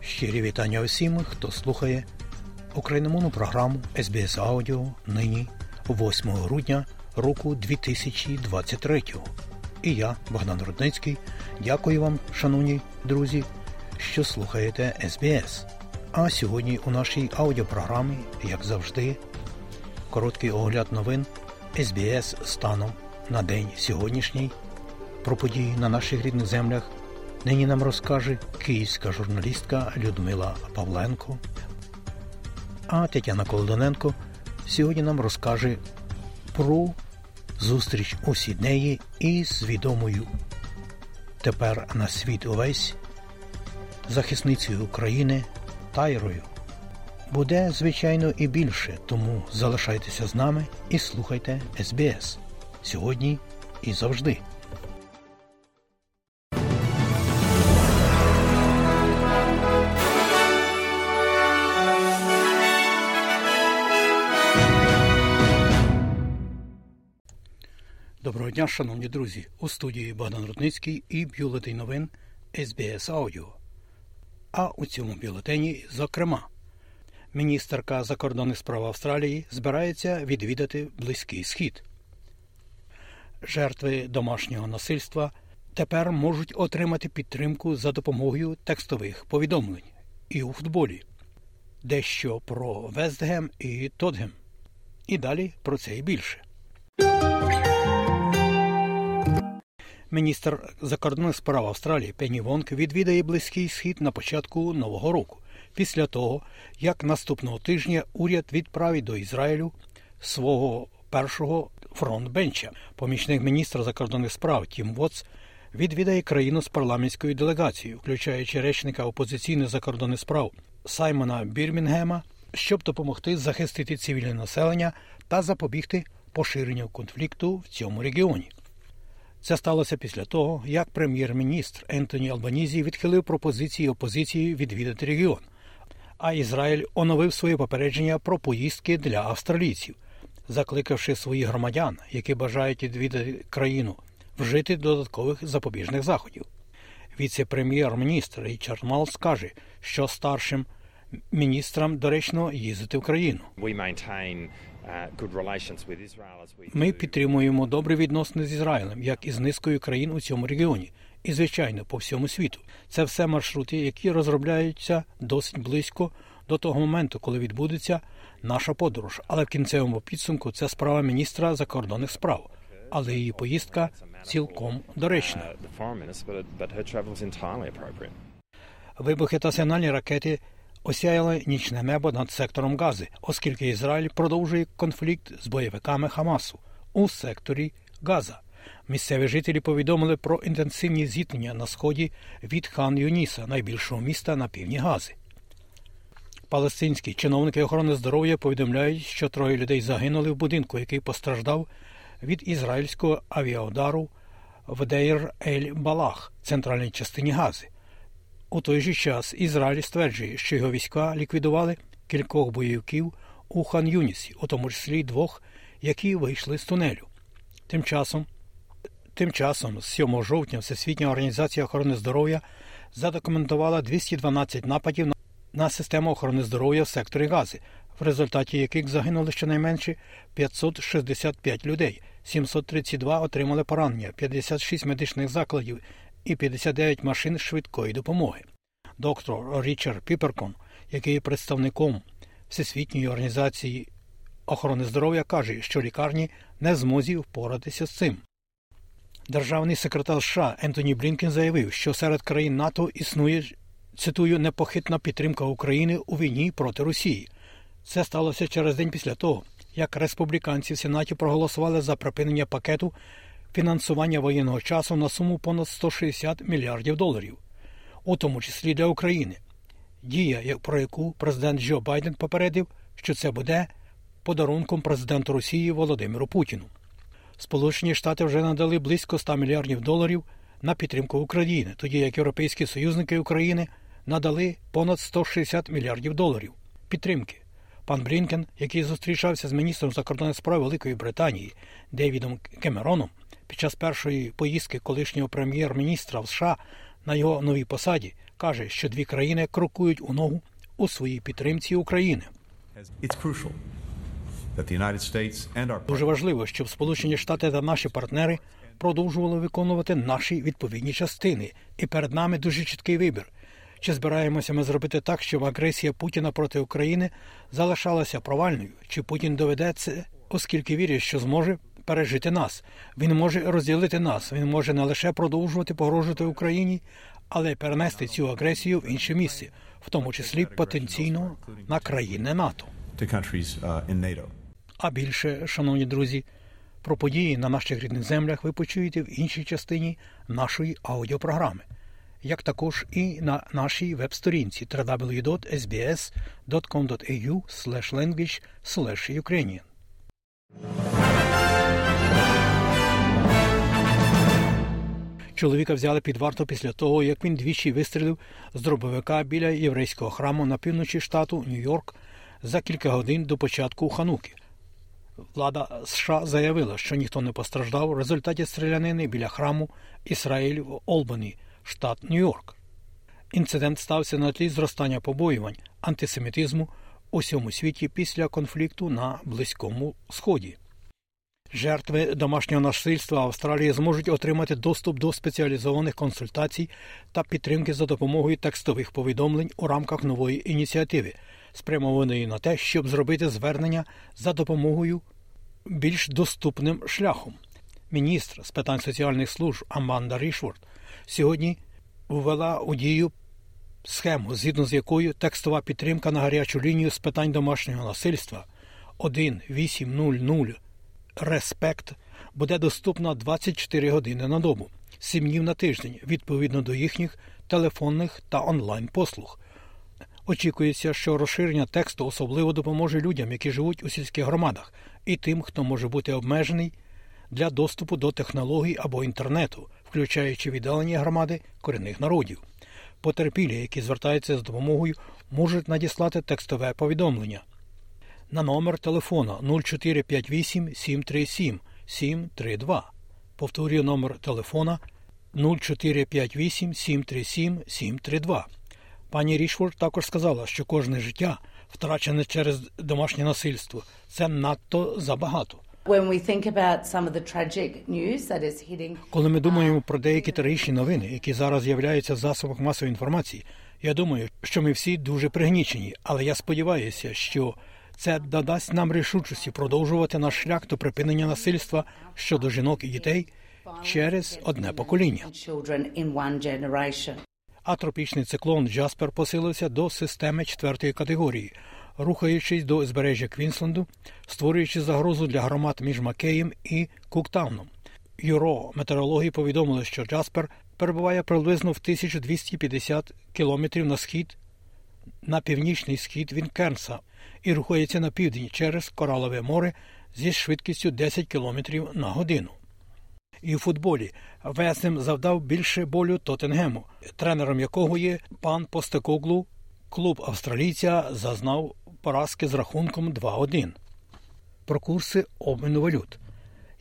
Щирі вітання усім, хто слухає україномовну програму СБС Аудіо нині 8 грудня року 2023. І я, Богдан Рудницький, дякую вам, шановні друзі, що слухаєте СБС. А сьогодні у нашій аудіопрограмі, як завжди, короткий огляд новин СБС станом на день сьогоднішній. Про події на наших рідних землях нині нам розкаже київська журналістка Людмила Павленко. А Тетяна Колдоненко сьогодні нам розкаже про зустріч у Сіднеї із відомою тепер на світ увесь захисницею України Тайрою. Буде, звичайно, і більше, тому залишайтеся з нами і слухайте СБС сьогодні і завжди. Доброго дня, шановні друзі! У студії Богдан Рудницький і бюлетень новин СБС Аудіо. А у цьому бюлетені, зокрема, міністерка закордонних справ Австралії збирається відвідати Близький Схід. Жертви домашнього насильства тепер можуть отримати підтримку за допомогою текстових повідомлень і у футболі. Дещо про Вестгем і Тодгем. І далі про це і більше. Міністр закордонних справ Австралії Пенні Вонк відвідає близький схід на початку нового року, після того як наступного тижня уряд відправить до Ізраїлю свого першого фронтбенча. Помічник міністра закордонних справ Тім Вотс відвідає країну з парламентською делегацією, включаючи речника опозиційних закордонних справ Саймона Бірмінгема, щоб допомогти захистити цивільне населення та запобігти поширенню конфлікту в цьому регіоні. Це сталося після того, як прем'єр-міністр Ентоні Албанізі відхилив пропозиції опозиції відвідати регіон, а Ізраїль оновив своє попередження про поїздки для австралійців, закликавши своїх громадян, які бажають відвідати країну, вжити додаткових запобіжних заходів. Віце-прем'єр-міністр Річард Малс каже, що старшим міністрам доречно їздити в країну. Ми підтримуємо добрі відносини з Ізраїлем, як і з низкою країн у цьому регіоні, і, звичайно, по всьому світу. Це все маршрути, які розробляються досить близько до того моменту, коли відбудеться наша подорож. Але в кінцевому підсумку це справа міністра закордонних справ. Але її поїздка цілком доречна. Вибухи та сигнальні ракети осяяли нічне небо над сектором Гази, оскільки Ізраїль продовжує конфлікт з бойовиками Хамасу у секторі Газа. Місцеві жителі повідомили про інтенсивні зіткнення на сході від хан Юніса, найбільшого міста на півдні Гази. Палестинські чиновники охорони здоров'я повідомляють, що троє людей загинули в будинку, який постраждав від ізраїльського авіаудару в Дейр Ель Балах, центральній частині Гази. У той же час Ізраїль стверджує, що його війська ліквідували кількох бойовиків у хан Юнісі, у тому числі двох, які вийшли з тунелю. Тим часом, тим часом, з 7 жовтня, Всесвітня організація охорони здоров'я задокументувала 212 нападів на систему охорони здоров'я в секторі Гази, в результаті яких загинули щонайменше 565 людей, 732 отримали поранення, 56 медичних закладів і 59 машин швидкої допомоги. Доктор Річард Піперкон, який є представником Всесвітньої організації охорони здоров'я, каже, що лікарні не змозі впоратися з цим. Державний секретар США Ентоні Блінкен заявив, що серед країн НАТО існує цитую непохитна підтримка України у війні проти Росії. Це сталося через день після того, як республіканці в Сенаті проголосували за припинення пакету фінансування воєнного часу на суму понад 160 мільярдів доларів, у тому числі для України. Дія, про яку президент Джо Байден попередив, що це буде подарунком президенту Росії Володимиру Путіну. Сполучені Штати вже надали близько 100 мільярдів доларів на підтримку України, тоді як європейські союзники України надали понад 160 мільярдів доларів підтримки. Пан Блінкен, який зустрічався з міністром закордонних справ Великої Британії Девідом Кемероном під час першої поїздки колишнього прем'єр-міністра в США на його новій посаді, каже, що дві країни крокують у ногу у своїй підтримці України. Дуже важливо, щоб Сполучені Штати та наші партнери продовжували виконувати наші відповідні частини, і перед нами дуже чіткий вибір. Чи збираємося ми зробити так, щоб агресія Путіна проти України залишалася провальною? Чи Путін доведе це, оскільки вірить, що зможе пережити нас? Він може розділити нас. Він може не лише продовжувати погрожувати Україні, але й перенести цю агресію в інше місце, в тому числі потенційно на країни НАТО. Uh, а більше, шановні друзі, про події на наших рідних землях ви почуєте в іншій частині нашої аудіопрограми як також і на нашій веб-сторінці www.sbs.com.au language ukrainian Чоловіка взяли під варту після того, як він двічі вистрілив з дробовика біля єврейського храму на півночі штату Нью-Йорк за кілька годин до початку Хануки. Влада США заявила, що ніхто не постраждав у результаті стрілянини біля храму Ізраїль в Олбані – штат Нью-Йорк. Інцидент стався на тлі зростання побоювань антисемітизму у всьому світі після конфлікту на Близькому Сході. Жертви домашнього насильства Австралії зможуть отримати доступ до спеціалізованих консультацій та підтримки за допомогою текстових повідомлень у рамках нової ініціативи, спрямованої на те, щоб зробити звернення за допомогою більш доступним шляхом. Міністр з питань соціальних служб Аманда Рішворд сьогодні ввела у дію схему, згідно з якою текстова підтримка на гарячу лінію з питань домашнього насильства 1800 Респект буде доступна 24 години на добу, 7 днів на тиждень відповідно до їхніх телефонних та онлайн послуг. Очікується, що розширення тексту особливо допоможе людям, які живуть у сільських громадах, і тим, хто може бути обмежений для доступу до технологій або інтернету, включаючи віддалені громади корінних народів. Потерпілі, які звертаються з допомогою, можуть надіслати текстове повідомлення на номер телефона 0458 737 732. Повторюю номер телефона 0458 737 732. Пані Рішфорд також сказала, що кожне життя, втрачене через домашнє насильство, це надто забагато. Коли ми думаємо про деякі трагічні новини, які зараз з'являються в засобах масової інформації, я думаю, що ми всі дуже пригнічені, але я сподіваюся, що це додасть нам рішучості продовжувати наш шлях до припинення насильства щодо жінок і дітей через одне покоління. А тропічний циклон Джаспер посилився до системи четвертої категорії рухаючись до узбережжя Квінсленду, створюючи загрозу для громад між Макеєм і Куктауном. Юро метеорології повідомили, що Джаспер перебуває приблизно в 1250 кілометрів на схід, на північний схід від і рухається на південь через Коралове море зі швидкістю 10 кілометрів на годину. І у футболі Весем завдав більше болю Тоттенгему, тренером якого є пан Постекоглу. Клуб австралійця зазнав поразки з рахунком 2-1. Про курси обміну валют.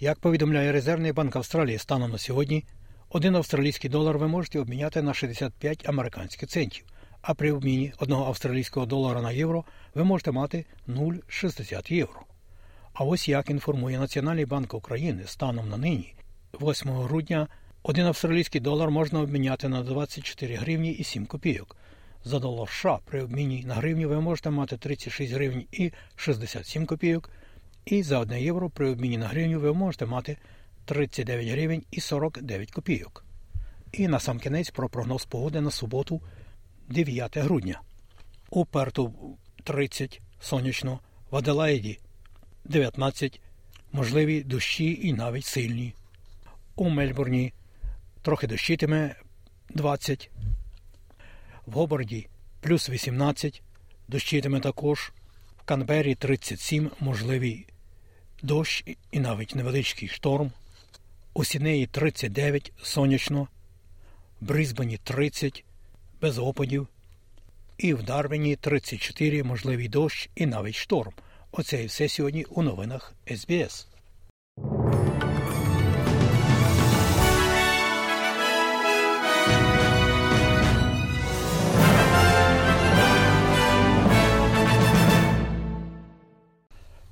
Як повідомляє Резервний банк Австралії станом на сьогодні, один австралійський долар ви можете обміняти на 65 американських центів, а при обміні одного австралійського долара на євро ви можете мати 0,60 євро. А ось як інформує Національний банк України станом на нині, 8 грудня, один австралійський долар можна обміняти на 24 гривні і 7 копійок. За долар США при обміні на гривню ви можете мати 36 гривень і 67 копійок. І за 1 євро при обміні на гривню ви можете мати 39 гривень і 49 копійок. І на сам кінець про прогноз погоди на суботу, 9 грудня. У Перту 30 сонячно, в Аделаїді 19, можливі дощі і навіть сильні. У Мельбурні трохи дощитиме 20 в Гоборді плюс 18, дощитиме також, в Канбері 37, можливий дощ і навіть невеличкий шторм, у Сінеї 39 сонячно, в Брисбені 30 без опадів, і в Дарвіні 34 можливий дощ і навіть шторм. Оце і все сьогодні у новинах СБС.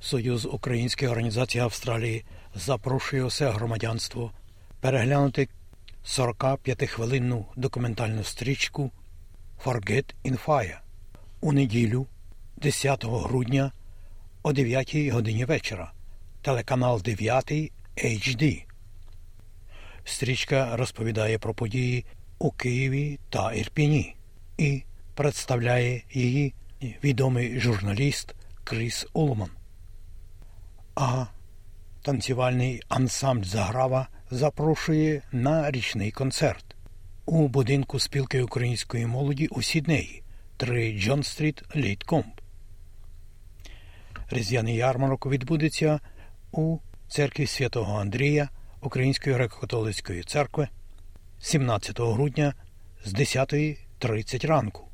Союз Української організації Австралії запрошує усе громадянство переглянути 45-хвилинну документальну стрічку Forget in Fire у неділю 10 грудня о 9 годині вечора. Телеканал 9 HD. Стрічка розповідає про події у Києві та Ірпіні і представляє її відомий журналіст Кріс Улман. А танцювальний ансамбль Заграва запрошує на річний концерт у будинку спілки української молоді у Сіднеї 3 Джон Стріт Лідкомб. Різдвяний ярмарок відбудеться у церкві святого Андрія Української греко-католицької церкви 17 грудня з 10.30 ранку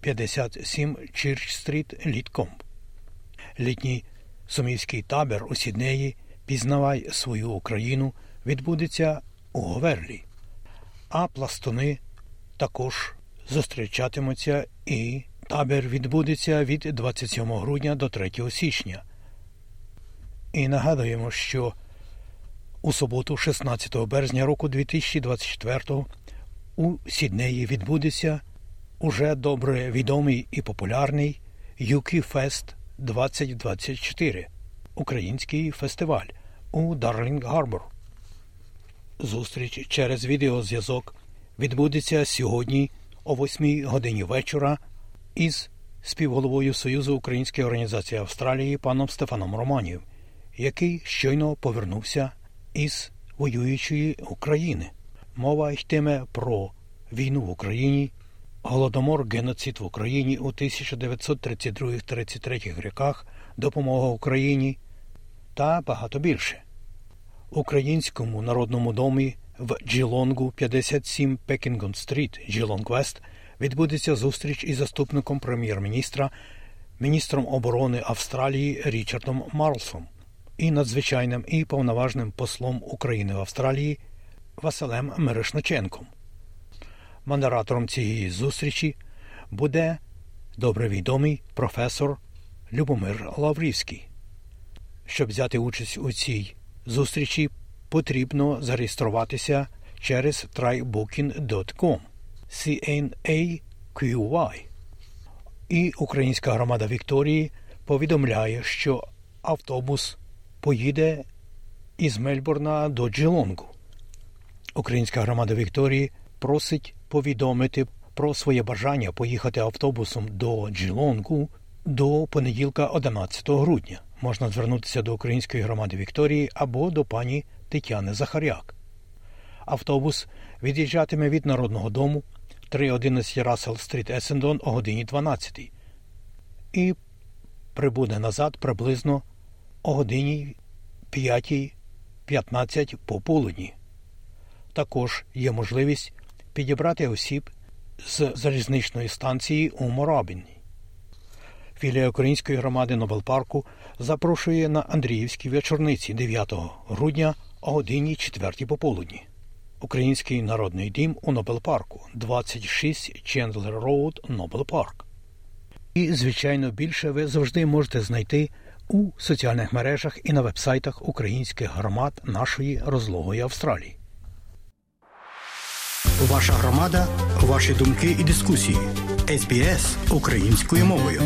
57 Чірч Стріт Лідкомб. Літній сумівський табір у Сіднеї Пізнавай свою Україну відбудеться у Говерлі, а пластуни також зустрічатимуться і табір відбудеться від 27 грудня до 3 січня. І нагадуємо, що у суботу, 16 березня року 2024 у Сіднеї відбудеться уже добре відомий і популярний UK Fest 2024 український фестиваль у Дарлінг Гарбор. Зустріч через відеозв'язок відбудеться сьогодні о 8 годині вечора із співголовою Союзу Української організації Австралії паном Стефаном Романів, який щойно повернувся із воюючої України. Мова йтиме про війну в Україні, голодомор, геноцид в Україні у 1932-33 роках, допомога Україні та багато більше. Українському народному домі в Джилонгу 57 Пекінгон Стріт, Джилонг Вест, відбудеться зустріч із заступником прем'єр-міністра, міністром оборони Австралії Річардом Марлсом і надзвичайним і повноважним послом України в Австралії Василем Мирошниченком. Модератором цієї зустрічі буде добре відомий професор Любомир Лаврівський. Щоб взяти участь у цій зустрічі, потрібно зареєструватися через trybooking.com CNAQY. І Українська громада Вікторії повідомляє, що автобус поїде із Мельбурна до Джилонгу. Українська громада Вікторії просить повідомити про своє бажання поїхати автобусом до Джилонгу до понеділка 11 грудня. Можна звернутися до Української громади Вікторії або до пані Тетяни Захаряк. Автобус від'їжджатиме від Народного дому 3.11 Рассел Стріт Есендон о годині 12 і прибуде назад приблизно о годині 5.15 пополудні. Також є можливість підібрати осіб з залізничної станції у Моробіні. Філія Української громади Нобелпарку запрошує на Андріївські вечорниці 9 грудня о годині 4 пополудні. Український народний дім у Нобелпарку 26 Чендлер Роуд, Нобелпарк. І, звичайно, більше ви завжди можете знайти у соціальних мережах і на вебсайтах українських громад нашої розлогої Австралії. Ваша громада, ваші думки і дискусії. СБС українською мовою.